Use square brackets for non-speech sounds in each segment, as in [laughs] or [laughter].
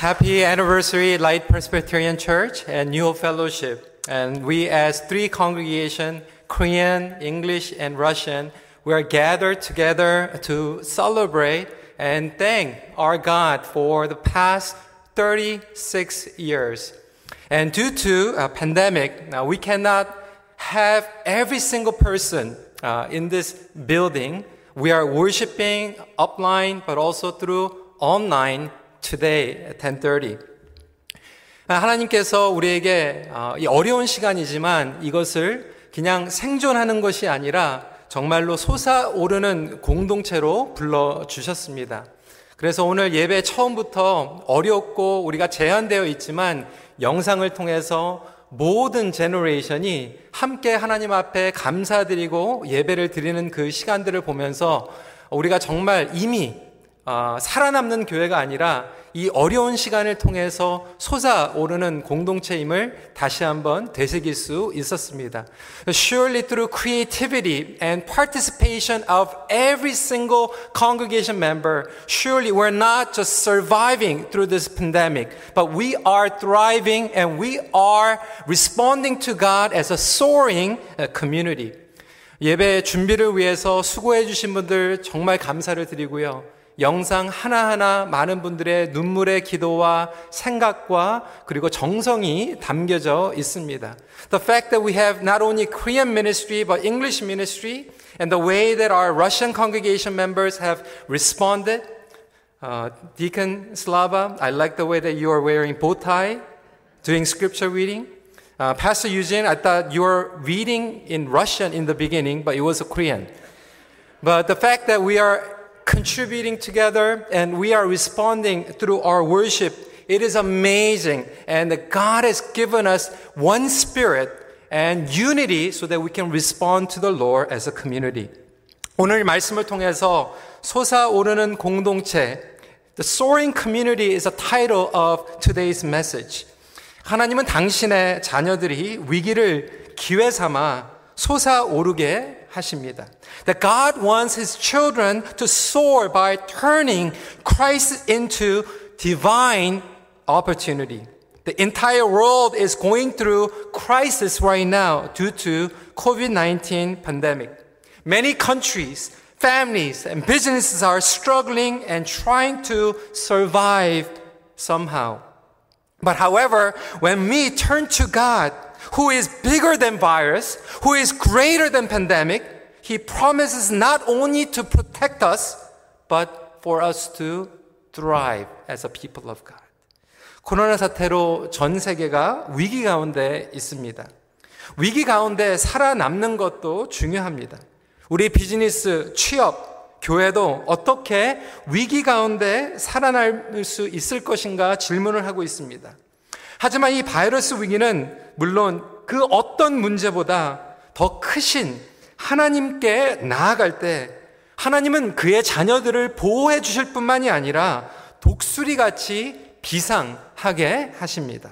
Happy anniversary, Light Presbyterian Church and New Hope Fellowship. And we, as three congregation, Korean, English, and Russian, we are gathered together to celebrate and thank our God for the past 36 years. And due to a pandemic, now we cannot have every single person uh, in this building. We are worshiping offline, but also through online today at 10:30. 하나님께서 우리에게 어려운 시간이지만 이것을 그냥 생존하는 것이 아니라 정말로 솟아오르는 공동체로 불러 주셨습니다. 그래서 오늘 예배 처음부터 어렵고 우리가 제한되어 있지만 영상을 통해서 모든 generation이 함께 하나님 앞에 감사드리고 예배를 드리는 그 시간들을 보면서 우리가 정말 이미 살아남는 교회가 아니라 이 어려운 시간을 통해서 솟아오르는 공동체임을 다시 한번 되새길 수 있었습니다. Surely through creativity and participation of every single congregation member, surely we're not just surviving through this pandemic, but we are thriving and we are responding to God as a soaring community. 예배 준비를 위해서 수고해 주신 분들 정말 감사를 드리고요. 영상 하나하나 많은 분들의 눈물의 기도와 생각과 그리고 정성이 담겨져 있습니다. The fact that we have not only Korean ministry but English ministry and the way that our Russian congregation members have responded. Uh, Deacon Slava, I like the way that you are wearing bow tie, doing scripture reading. Uh, Pastor Eugene, I thought you were reading in Russian in the beginning, but it was Korean. But the fact that we are contributing together and we are responding through our worship. It is amazing. And God has given us one spirit and unity so that we can respond to the Lord as a community. 오늘 말씀을 통해서 솟아오르는 공동체, The Soaring Community is the title of today's message. 하나님은 당신의 자녀들이 위기를 기회 삼아 솟아오르게 하십니다. That God wants His children to soar by turning Christ into divine opportunity. The entire world is going through crisis right now due to COVID-19 pandemic. Many countries, families, and businesses are struggling and trying to survive somehow. But however, when we turn to God, who is bigger than virus, who is greater than pandemic, he promises not only to protect us, but for us to thrive as a people of God. 코로나 사태로 전 세계가 위기 가운데 있습니다. 위기 가운데 살아남는 것도 중요합니다. 우리 비즈니스, 취업, 교회도 어떻게 위기 가운데 살아남을 수 있을 것인가 질문을 하고 있습니다. 하지만 이 바이러스 위기는 물론 그 어떤 문제보다 더 크신 하나님께 나아갈 때 하나님은 그의 자녀들을 보호해 주실 뿐만이 아니라 독수리 같이 비상하게 하십니다.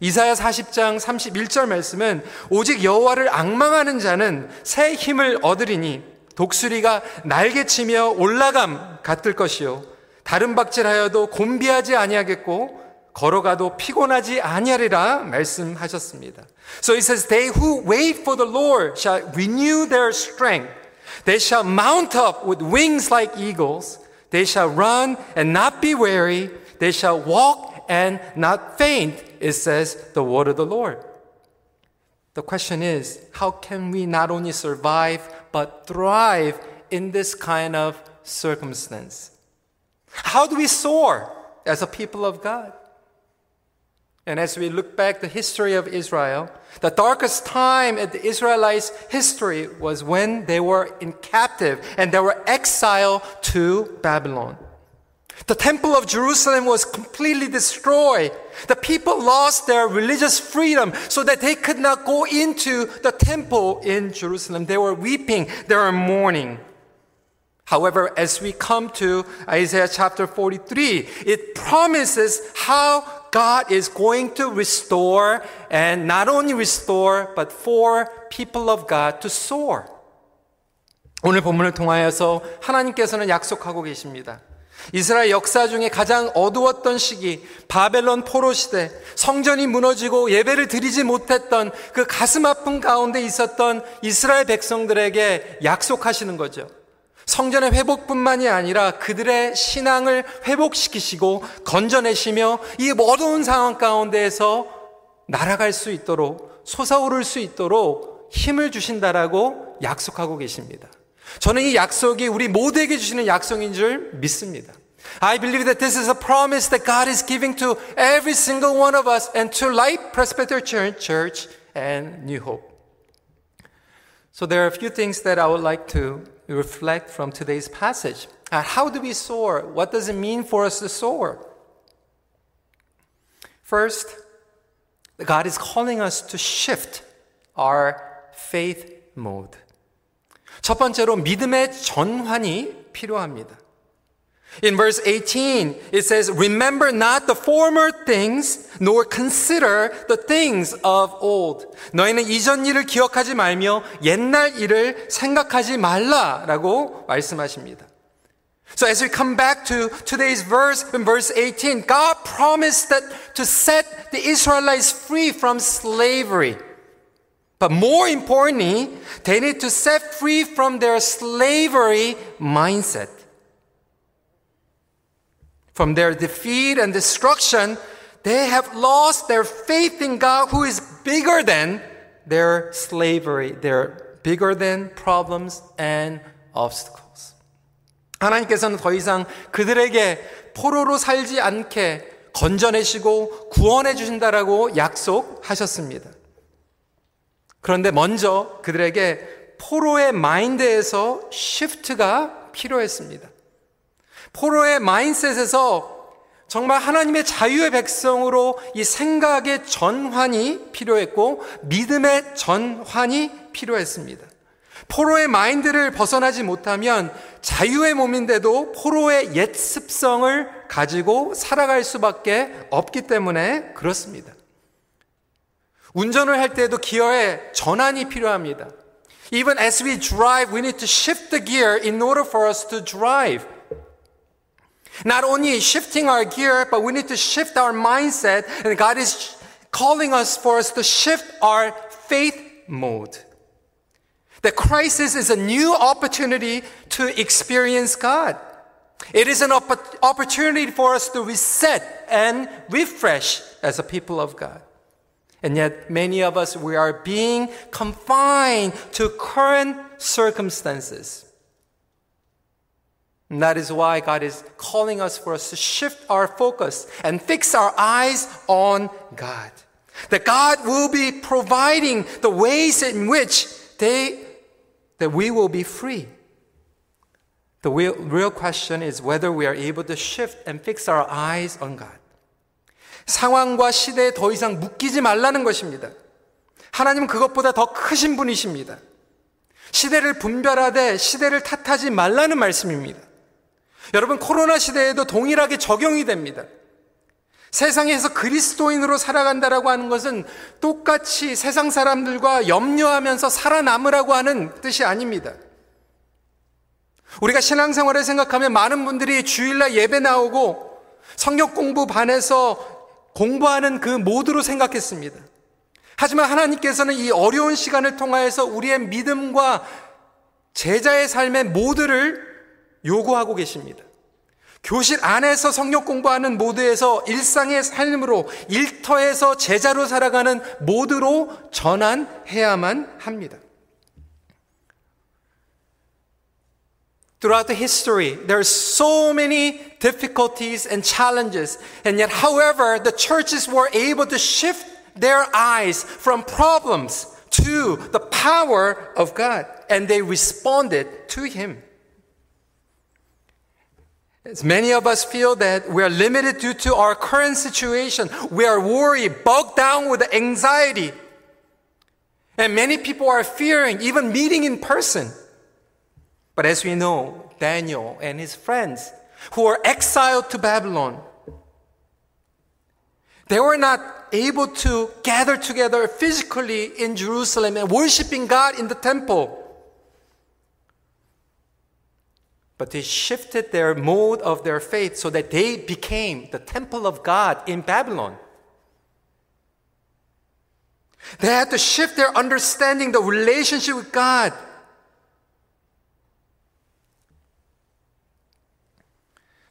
이사야 40장 31절 말씀은 오직 여호와를 악망하는 자는 새 힘을 얻으리니 독수리가 날개치며 올라감 같을 것이요 다른 박질하여도 곤비하지 아니하겠고 걸어가도 피곤하지 아니하리라 말씀하셨습니다. So it says they who wait for the Lord shall renew their strength. They shall mount up with wings like eagles. They shall run and not be weary. They shall walk and not faint. It says the word of the Lord. The question is, how can we not only survive but thrive in this kind of circumstance? How do we soar as a people of God? And as we look back the history of Israel, the darkest time in the Israelites' history was when they were in captive and they were exiled to Babylon. The temple of Jerusalem was completely destroyed. The people lost their religious freedom so that they could not go into the temple in Jerusalem. They were weeping, they were mourning. However, as we come to Isaiah chapter 43, it promises how God is going to restore and not only restore, but for people of God to soar. 오늘 본문을 통하여서 하나님께서는 약속하고 계십니다. 이스라엘 역사 중에 가장 어두웠던 시기, 바벨론 포로 시대, 성전이 무너지고 예배를 드리지 못했던 그 가슴 아픈 가운데 있었던 이스라엘 백성들에게 약속하시는 거죠. 성전의 회복뿐만이 아니라 그들의 신앙을 회복시키시고 건져내시며 이 어두운 상황 가운데에서 날아갈 수 있도록 솟아오를 수 있도록 힘을 주신다라고 약속하고 계십니다. 저는 이 약속이 우리 모두에게 주시는 약속인 줄 믿습니다. I believe that this is a promise that God is giving to every single one of us and to Light Presbyterian Church and New Hope. So there are a few things that I would like to reflect from today's passage. Uh, how do we soar? What does it mean for us to soar? First, God is calling us to shift our faith mode. 첫 번째로 믿음의 전환이 필요합니다. In verse 18, it says, Remember not the former things, nor consider the things of old. 너희는 이전 일을 기억하지 말며 옛날 일을 생각하지 말라라고 말씀하십니다. So as we come back to today's verse, in verse 18, God promised that to set the Israelites free from slavery. But more importantly, they need to set free from their slavery mindset. From their defeat and destruction, they have lost their faith in God who is bigger than their slavery. They're bigger than problems and obstacles. 하나님께서는 더 이상 그들에게 포로로 살지 않게 건져내시고 구원해 주신다라고 약속하셨습니다. 그런데 먼저 그들에게 포로의 마인드에서 시프트가 필요했습니다. 포로의 마인셋에서 정말 하나님의 자유의 백성으로 이 생각의 전환이 필요했고 믿음의 전환이 필요했습니다. 포로의 마인드를 벗어나지 못하면 자유의 몸인데도 포로의 옛 습성을 가지고 살아갈 수밖에 없기 때문에 그렇습니다. 운전을 할 때도 기어의 전환이 필요합니다. Even as we drive, we need to shift the gear in order for us to drive. Not only shifting our gear, but we need to shift our mindset, and God is calling us for us to shift our faith mode. The crisis is a new opportunity to experience God. It is an opp- opportunity for us to reset and refresh as a people of God. And yet, many of us, we are being confined to current circumstances. And that is why God is calling us for us to shift our focus and fix our eyes on God. That God will be providing the ways in which they, that we will be free. The real, real question is whether we are able to shift and fix our eyes on God. 상황과 시대에 더 이상 묶이지 말라는 것입니다. 하나님은 그것보다 더 크신 분이십니다. 시대를 분별하되 시대를 탓하지 말라는 말씀입니다. 여러분, 코로나 시대에도 동일하게 적용이 됩니다. 세상에서 그리스도인으로 살아간다라고 하는 것은 똑같이 세상 사람들과 염려하면서 살아남으라고 하는 뜻이 아닙니다. 우리가 신앙생활을 생각하면 많은 분들이 주일날 예배 나오고 성역 공부 반에서 공부하는 그 모드로 생각했습니다. 하지만 하나님께서는 이 어려운 시간을 통하여서 우리의 믿음과 제자의 삶의 모드를 요구하고 계십니다. 교실 안에서 성역 공부하는 모드에서 일상의 삶으로 일터에서 제자로 살아가는 모드로 전환해야만 합니다. Throughout the history, there are so many difficulties and challenges. And yet, however, the churches were able to shift their eyes from problems to the power of God. And they responded to Him. As many of us feel that we are limited due to our current situation. We are worried, bogged down with anxiety. And many people are fearing even meeting in person. But as we know, Daniel and his friends who were exiled to Babylon, they were not able to gather together physically in Jerusalem and worshiping God in the temple. But they shifted their mode of their faith so that they became the temple of God in Babylon. They had to shift their understanding, the relationship with God.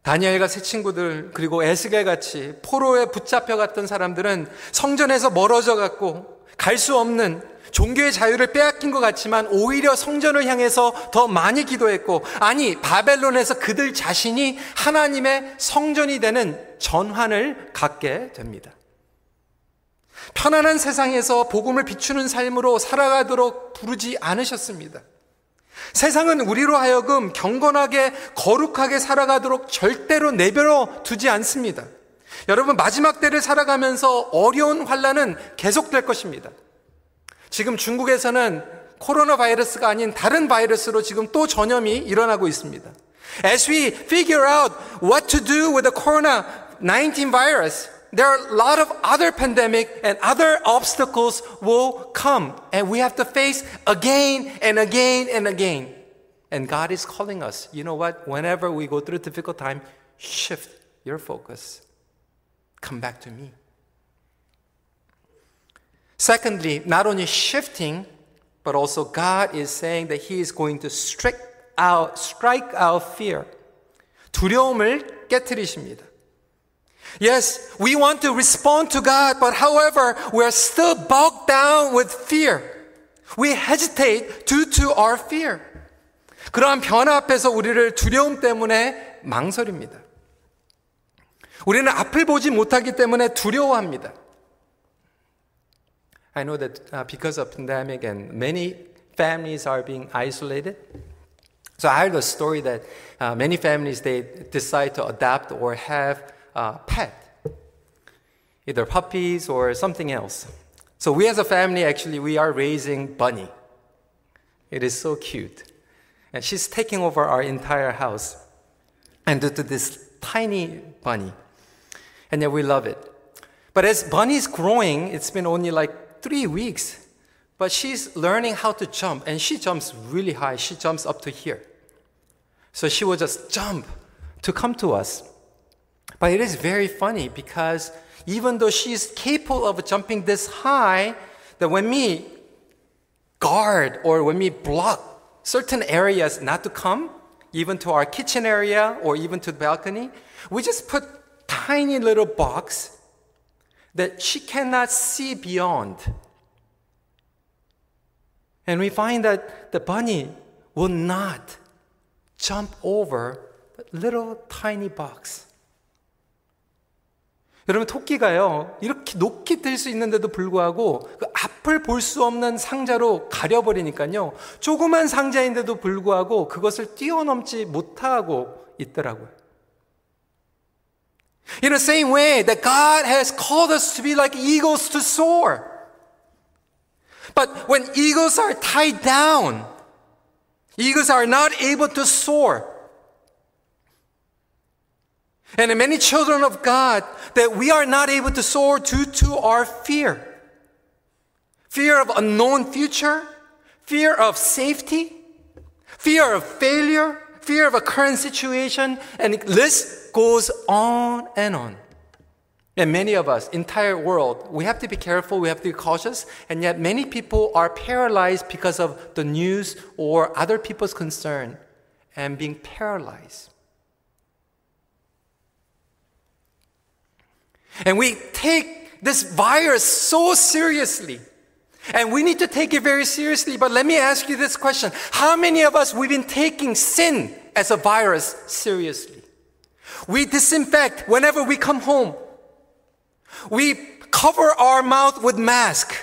다니엘 과 세 친구들 그리고 에스겔 같이 포로에 붙잡혀 갔던 사람들은 성전에서 멀어져 갔고 갈 수 없는 종교의 자유를 빼앗긴 것 같지만 오히려 성전을 향해서 더 많이 기도했고 아니 바벨론에서 그들 자신이 하나님의 성전이 되는 전환을 갖게 됩니다. 편안한 세상에서 복음을 비추는 삶으로 살아가도록 부르지 않으셨습니다. 세상은 우리로 하여금 경건하게 거룩하게 살아가도록 절대로 내버려 두지 않습니다. 여러분 마지막 때를 살아가면서 어려운 환란은 계속될 것입니다. 지금 중국에서는 코로나 바이러스가 아닌 다른 바이러스로 지금 또 전염이 일어나고 있습니다. As we figure out what to do with the corona-19 virus, there are a lot of other pandemic and other obstacles will come and we have to face again and again and again. And God is calling us. You know what? Whenever we go through a difficult time, shift your focus. Come back to me. Secondly, not only shifting, but also God is saying that He is going to strike out, strike out fear. 두려움을 깨뜨리십니다. Yes, we want to respond to God, but however, we are still bogged down with fear. We hesitate due to our fear. 그러한 변화 앞에서 우리를 두려움 때문에 망설입니다. 우리는 앞을 보지 못하기 때문에 두려워합니다. I know that uh, because of pandemic and many families are being isolated. So I heard a story that uh, many families they decide to adopt or have uh, pet, either puppies or something else. So we as a family, actually, we are raising Bunny. It is so cute. And she's taking over our entire house. And due to this tiny bunny. And yet we love it. But as Bunny is growing, it's been only like three weeks. But she's learning how to jump, and she jumps really high. She jumps up to here. So she will just jump to come to us. But it is very funny because even though she's capable of jumping this high, that when we guard or when we block certain areas not to come, even to our kitchen area or even to the balcony, we just put tiny little box that she cannot see beyond. And we find that the bunny will not jump over that little tiny box. 여러분 토끼가요 이렇게 높게 뜰수 있는데도 불구하고 그 앞을 볼 수 없는 상자로 가려버리니까요 조그만 상자인데도 불구하고 그것을 뛰어넘지 못하고 있더라고요. In the same way that God has called us to be like eagles to soar. But when eagles are tied down, eagles are not able to soar. And many children of God that we are not able to soar due to our fear. Fear of unknown future, fear of safety, fear of failure, fear of a current situation, and list goes on and on. And many of us, entire world, we have to be careful, we have to be cautious, and yet many people are paralyzed because of the news or other people's concern and being paralyzed. And we take this virus so seriously. And we need to take it very seriously. But let me ask you this question. How many of us we've been taking sin as a virus seriously? We disinfect whenever we come home. We cover our mouth with mask.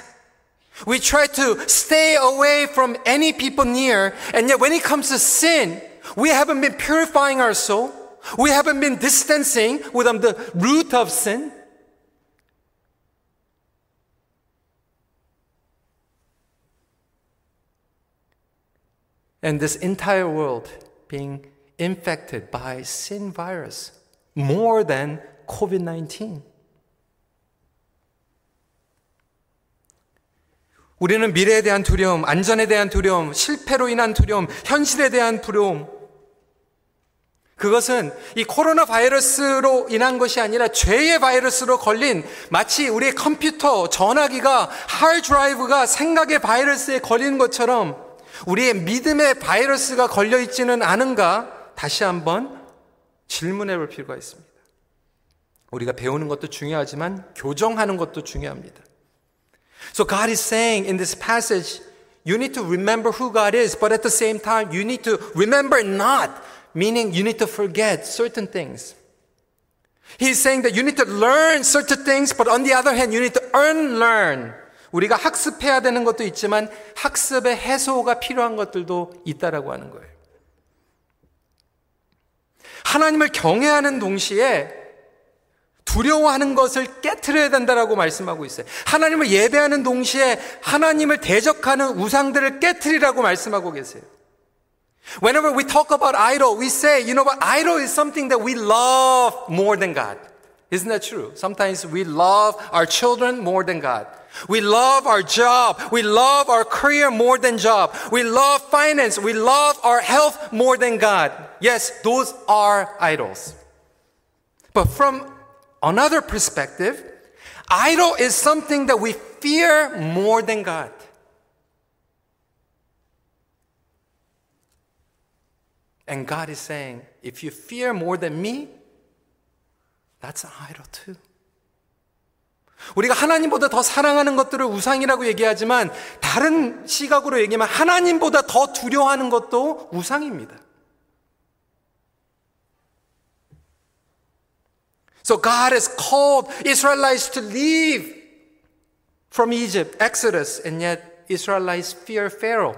We try to stay away from any people near. And yet when it comes to sin, we haven't been purifying our soul. We haven't been distancing with um, the root of sin. and this entire world being infected by sin virus more than COVID 19. 우리는 미래에 대한 두려움, 안전에 대한 두려움, 실패로 인한 두려움, 현실에 대한 두려움, 그것은 이 코로나 바이러스로 인한 것이 아니라 죄의 바이러스로 걸린 마치 우리의 컴퓨터, 전화기가 하드 드라이브가 생각의 바이러스에 걸리는 것처럼 우리의 믿음의 바이러스가 걸려 있지는 않은가 다시 한번 질문해 볼 필요가 있습니다. 우리가 배우는 것도 중요하지만 교정하는 것도 중요합니다. So God is saying in this passage, you need to remember who God is, but at the same time, you need to remember not meaning you need to forget certain things. He's saying that you need to learn certain things, but on the other hand, you need to unlearn. 우리가 학습해야 되는 것도 있지만 학습의 해소가 필요한 것들도 있다라고 하는 거예요. 하나님을 경외하는 동시에 두려워하는 것을 깨트려야 된다라고 말씀하고 있어요. 하나님을 예배하는 동시에 하나님을 대적하는 우상들을 깨트리라고 말씀하고 계세요. Whenever we talk about idol, we say, you know what, idol is something that we love more than God. Isn't that true? Sometimes we love our children more than God. We love our job. We love our career more than job. We love finance. We love our health more than God. Yes, those are idols. But from another perspective, idol is something that we fear more than God. And God is saying, if you fear more than me, that's an idol too. 우리가 하나님보다 더 사랑하는 것들을 우상이라고 얘기하지만 다른 시각으로 얘기하면 하나님보다 더 두려워하는 것도 우상입니다. So God has called Israelites to leave from Egypt, Exodus, and yet Israelites fear Pharaoh.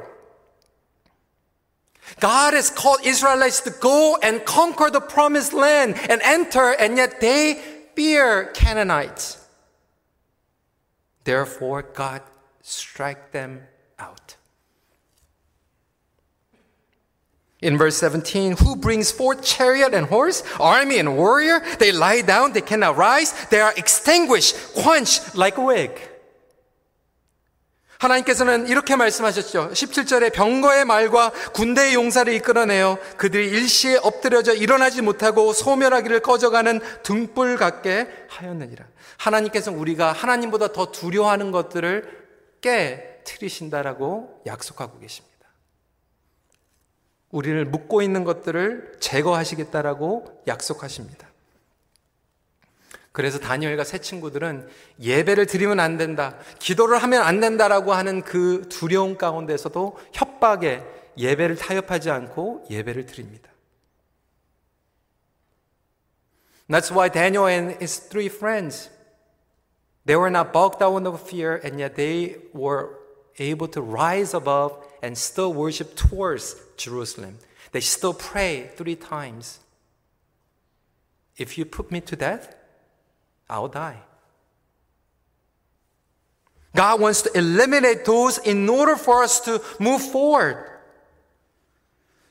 God has called Israelites to go and conquer the promised land and enter, and yet they fear Canaanites. Therefore, God strike them out. In verse 17, who brings forth chariot and horse, army and warrior? They lie down, they cannot rise, they are extinguished, quenched like a wick. 하나님께서는 이렇게 말씀하셨죠. 17절에 병거의 말과 군대의 용사를 이끌어내어 그들이 일시에 엎드려져 일어나지 못하고 소멸하기를 꺼져가는 등불 같게 하였느니라. 하나님께서는 우리가 하나님보다 더 두려워하는 것들을 깨트리신다라고 약속하고 계십니다. 우리를 묶고 있는 것들을 제거하시겠다라고 약속하십니다. 그래서 다니엘과 새 친구들은 예배를 드리면 안 된다, 기도를 하면 안 된다라고 하는 그 두려움 가운데서도 협박에 예배를 타협하지 않고 예배를 드립니다. That's why Daniel and his three friends they were not bogged down of fear and yet they were able to rise above and still worship towards Jerusalem. They still pray three times. If you put me to death, I'll die. God wants to eliminate those in order for us to move forward.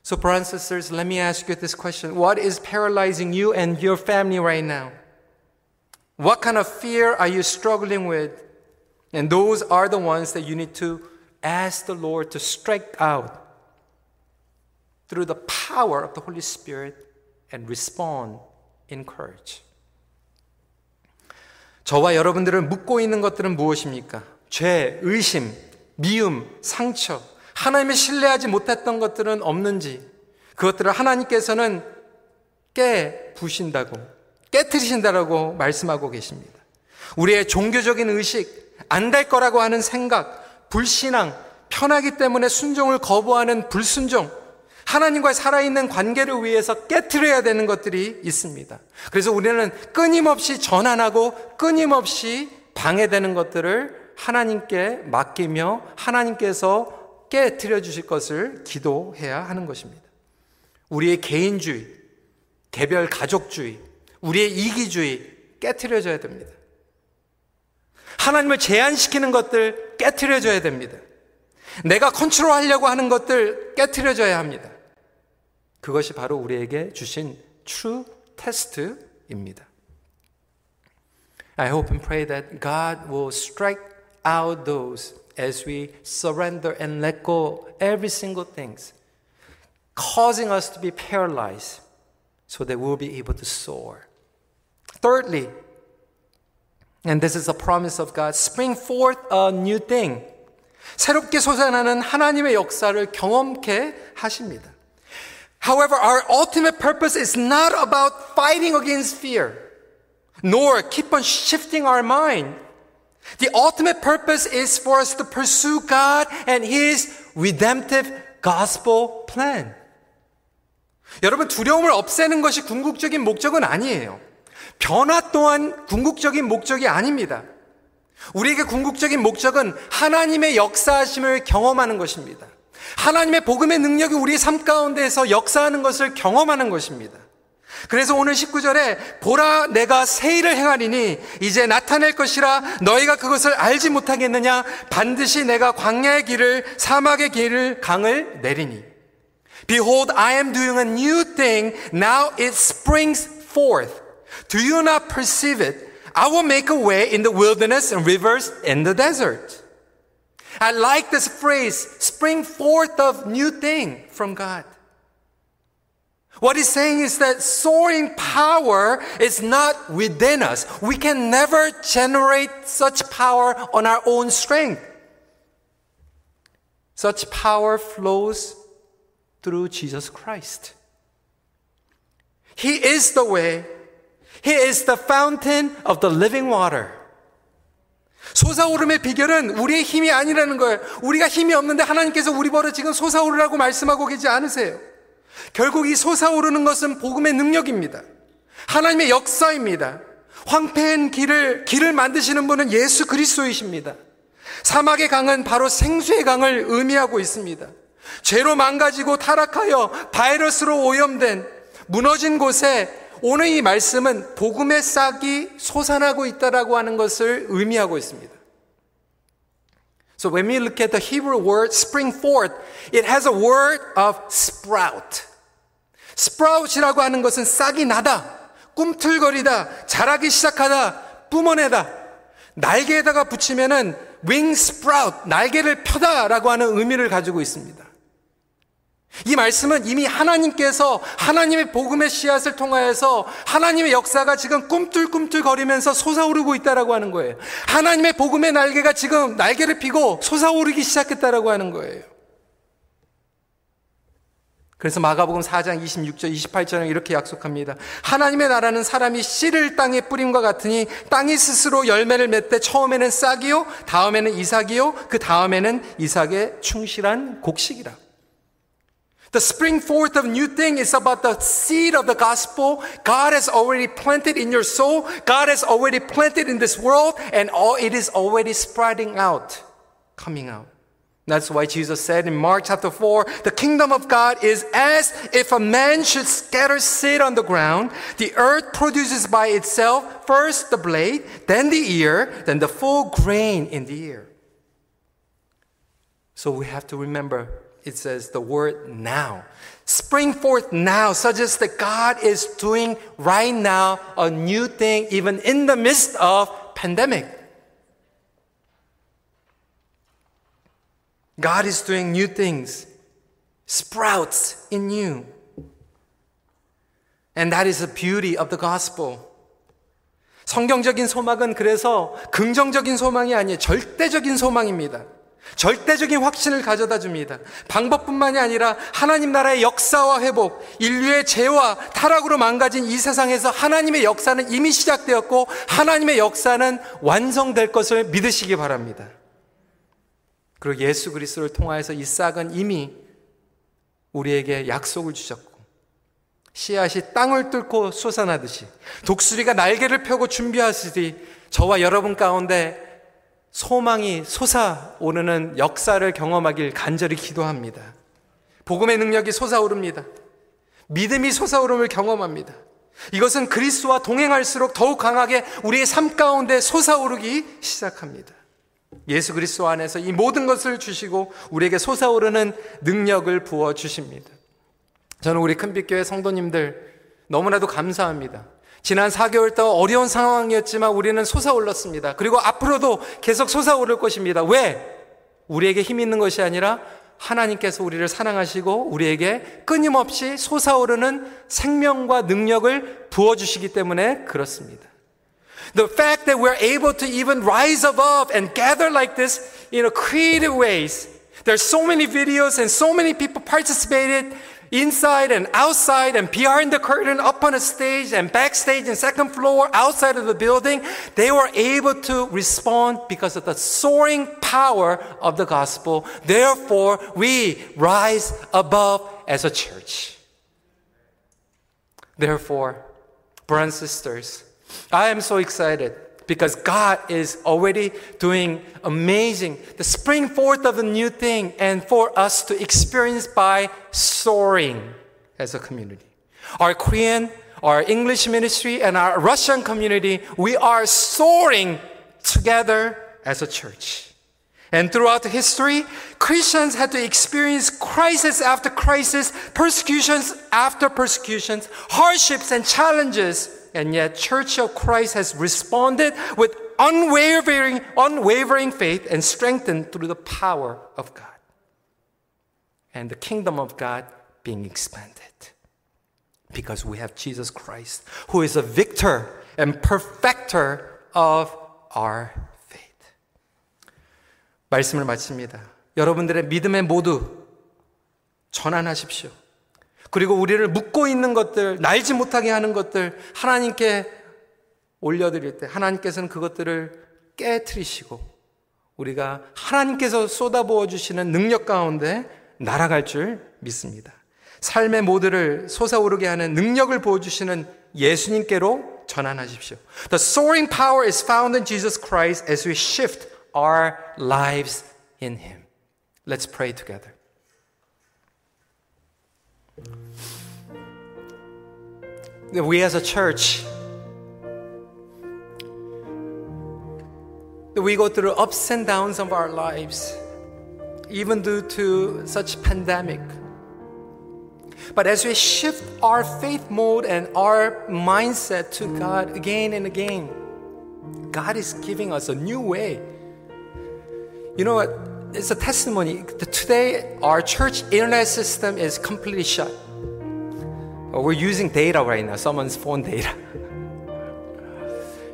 So, brothers and sisters, let me ask you this question What is paralyzing you and your family right now? What kind of fear are you struggling with? And those are the ones that you need to ask the Lord to strike out through the power of the Holy Spirit and respond in courage. 저와 여러분들을 묶고 있는 것들은 무엇입니까? 죄, 의심, 미움, 상처, 하나님을 신뢰하지 못했던 것들은 없는지 그것들을 하나님께서는 깨 부신다고 깨뜨리신다라고 말씀하고 계십니다. 우리의 종교적인 의식, 안 될 거라고 하는 생각, 불신앙, 편하기 때문에 순종을 거부하는 불순종, 하나님과 살아있는 관계를 위해서 깨뜨려야 되는 것들이 있습니다. 그래서 우리는 끊임없이 전환하고 끊임없이 방해되는 것들을 하나님께 맡기며 하나님께서 깨뜨려 주실 것을 기도해야 하는 것입니다. 우리의 개인주의, 개별 가족주의, 우리의 이기주의 깨뜨려져야 됩니다. 하나님을 제한시키는 것들 깨뜨려져야 됩니다. 내가 컨트롤 하려고 하는 것들 깨뜨려져야 합니다. 그것이 바로 우리에게 주신 true test입니다. I hope and pray that God will strike out those as we surrender and let go every single thing, causing us to be paralyzed, so that we'll be able to soar. Thirdly, and this is a promise of God, spring forth a new thing. 새롭게 솟아나는 하나님의 역사를 경험케 하십니다. However, our ultimate purpose is not about fighting against fear, nor keep on shifting our mind. The ultimate purpose is for us to pursue God and His redemptive gospel plan. 여러분, 두려움을 없애는 것이 궁극적인 목적은 아니에요. 변화 또한 궁극적인 목적이 아닙니다. 우리에게 궁극적인 목적은 하나님의 역사하심을 경험하는 것입니다. 하나님의 복음의 능력이 우리의 삶 가운데에서 역사하는 것을 경험하는 것입니다. 그래서 오늘 19절에 보라 내가 새 일을 행하리니 이제 나타낼 것이라 너희가 그것을 알지 못하겠느냐 반드시 내가 광야의 길을 사막의 길을 강을 내리니 Behold I am doing a new thing now it springs forth Do you not perceive it I will make a way in the wilderness and rivers in the desert I like this phrase spring forth of new thing from God What he's saying is that soaring power is not within us. We can never generate such power on our own strength. Such power flows through Jesus Christ. He is the way. He is the fountain of the living water. 솟아오름의 비결은 우리의 힘이 아니라는 거예요. 우리가 힘이 없는데 하나님께서 우리 버려 지금 솟아오르라고 말씀하고 계지 않으세요. 결국 이 솟아오르는 것은 복음의 능력입니다. 하나님의 역사입니다. 황폐한 길을, 길을 만드시는 분은 예수 그리스도이십니다. 사막의 강은 바로 생수의 강을 의미하고 있습니다. 죄로 망가지고 타락하여 바이러스로 오염된 무너진 곳에 오늘 이 말씀은 복음의 싹이 솟아나고 있다라고 하는 것을 의미하고 있습니다. So when we look at the Hebrew word spring forth, it has a word of sprout. sprout이라고 하는 것은 싹이 나다, 꿈틀거리다, 자라기 시작하다, 뿜어내다. 날개에다가 붙이면은 wing sprout, 날개를 펴다라고 하는 의미를 가지고 있습니다. 이 말씀은 이미 하나님께서 하나님의 복음의 씨앗을 통하여서 하나님의 역사가 지금 꿈틀꿈틀 거리면서 솟아오르고 있다라고 하는 거예요. 하나님의 복음의 날개가 지금 날개를 피고 솟아오르기 시작했다라고 하는 거예요. 그래서 마가복음 4장 26절 28절은 이렇게 약속합니다. 하나님의 나라는 사람이 씨를 땅에 뿌림과 같으니 땅이 스스로 열매를 맺되 처음에는 싹이요 다음에는 이삭이요 그 다음에는 이삭의 충실한 곡식이라. The spring forth of new thing is about the seed of the gospel. God has already planted in your soul. God has already planted in this world and all, it is already spreading out, coming out. That's why Jesus said in Mark chapter 4, the kingdom of God is as if a man should scatter seed on the ground. The earth produces by itself first the blade, then the ear, then the full grain in the ear. So we have to remember it says the word now. Spring forth now suggests that God is doing right now a new thing even in the midst of pandemic. God is doing new things, sprouts in you. And that is the beauty of the gospel. 성경적인 소망은 그래서 긍정적인 소망이 아니에요. 절대적인 소망입니다. 절대적인 확신을 가져다 줍니다. 방법뿐만이 아니라 하나님 나라의 역사와 회복, 인류의 죄와 타락으로 망가진 이 세상에서 하나님의 역사는 이미 시작되었고 하나님의 역사는 완성될 것을 믿으시기 바랍니다. 그리고 예수 그리스도를 통하여서 이 싹은 이미 우리에게 약속을 주셨고 씨앗이 땅을 뚫고 솟아나듯이 독수리가 날개를 펴고 준비하시듯이 저와 여러분 가운데 소망이 솟아오르는 역사를 경험하길 간절히 기도합니다. 복음의 능력이 솟아오릅니다. 믿음이 솟아오름을 경험합니다. 이것은 그리스도와 동행할수록 더욱 강하게 우리의 삶 가운데 솟아오르기 시작합니다. 예수 그리스도 안에서 이 모든 것을 주시고 우리에게 솟아오르는 능력을 부어 주십니다. 저는 우리 큰빛교회 성도님들 너무나도 감사합니다. 지난 4개월 동안 어려운 상황이었지만 우리는 솟아올랐습니다. 그리고 앞으로도 계속 솟아오를 것입니다. 왜? 우리에게 힘 있는 것이 아니라 하나님께서 우리를 사랑하시고 우리에게 끊임없이 솟아오르는 생명과 능력을 부어주시기 때문에 그렇습니다. The fact that we're able to even rise above and gather like this in a creative ways. There's so many videos and so many people participated inside and outside and behind the curtain, up on a stage and backstage and second floor, outside of the building, they were able to respond because of the soaring power of the gospel. Therefore, we rise above as a church. Therefore, brothers and sisters, I am so excited because God is already doing amazing, the spring forth of a new thing, and for us to experience by soaring as a community. Our Korean, our English ministry, and our Russian community, we are soaring together as a church. And throughout history, Christians had to experience crisis after crisis, persecutions after persecutions, hardships and challenges and yet Church of Christ has responded with unwavering, unwavering faith and strengthened through the power of God. And the kingdom of God being expanded. Because we have Jesus Christ, who is a victor and perfecter of our faith. 말씀을 마칩니다. 여러분들의 믿음의 모두 전환하십시오. 그리고 우리를 묶고 있는 것들, 날지 못하게 하는 것들 하나님께 올려드릴 때 하나님께서는 그것들을 깨뜨리시고 우리가 하나님께서 쏟아부어 주시는 능력 가운데 날아갈 줄 믿습니다. 삶의 모두를 솟아오르게 하는 능력을 보여주시는 예수님께로 전환하십시오. The soaring power is found in Jesus Christ as we shift our lives in Him. Let's pray together. That we as a church that we go through ups and downs of our lives even due to such pandemic. But as we shift our faith mode and our mindset to God again and again God is giving us a new way. You know what? It's a testimony. Today our church internet system is completely shut We're using data right now. Someone's phone data. [laughs]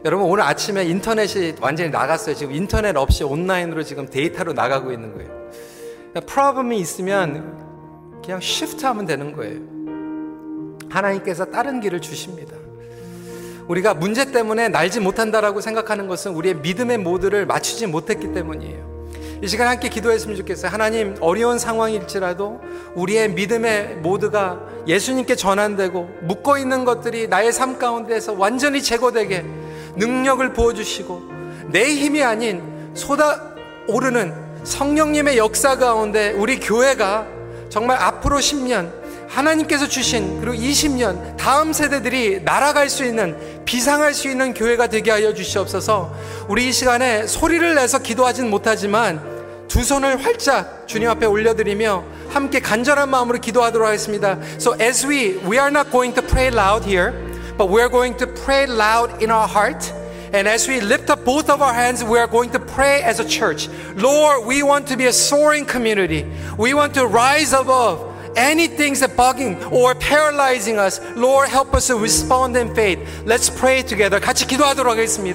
여러분 오늘 아침에 인터넷이 완전히 나갔어요. 지금 인터넷 없이 온라인으로 지금 데이터로 나가고 있는 거예요. 프로블럼이 있으면 그냥 시프트하면 되는 거예요. 하나님께서 다른 길을 주십니다. 우리가 문제 때문에 날지 못한다라고 생각하는 것은 우리의 믿음의 모드를 맞추지 못했기 때문이에요. 이 시간 함께 기도했으면 좋겠어요. 하나님, 어려운 상황일지라도 우리의 믿음의 모두가 예수님께 전환되고 묶어 있는 것들이 나의 삶 가운데에서 완전히 제거되게 능력을 부어주시고 내 힘이 아닌 쏟아 오르는 성령님의 역사 가운데 우리 교회가 정말 앞으로 10년 하나님께서 주신 그리고 20년 다음 세대들이 날아갈 수 있는 비상할 수 있는 교회가 되게 하여 주시옵소서. 우리 이 시간에 소리를 내서 기도하진 못하지만 두 손을 활짝 주님 앞에 올려드리며 함께 간절한 마음으로 기도하도록 하겠습니다. So as we we are not going to pray loud here, but we are going to pray loud in our heart. And as we lift up both of our hands, we are going to pray as a church. Lord, we want to be a soaring community. We want to rise above anything that bugging or paralyzing us, Lord, help us to respond in faith. Let's pray together. 같이 기도하도록 하겠습니다.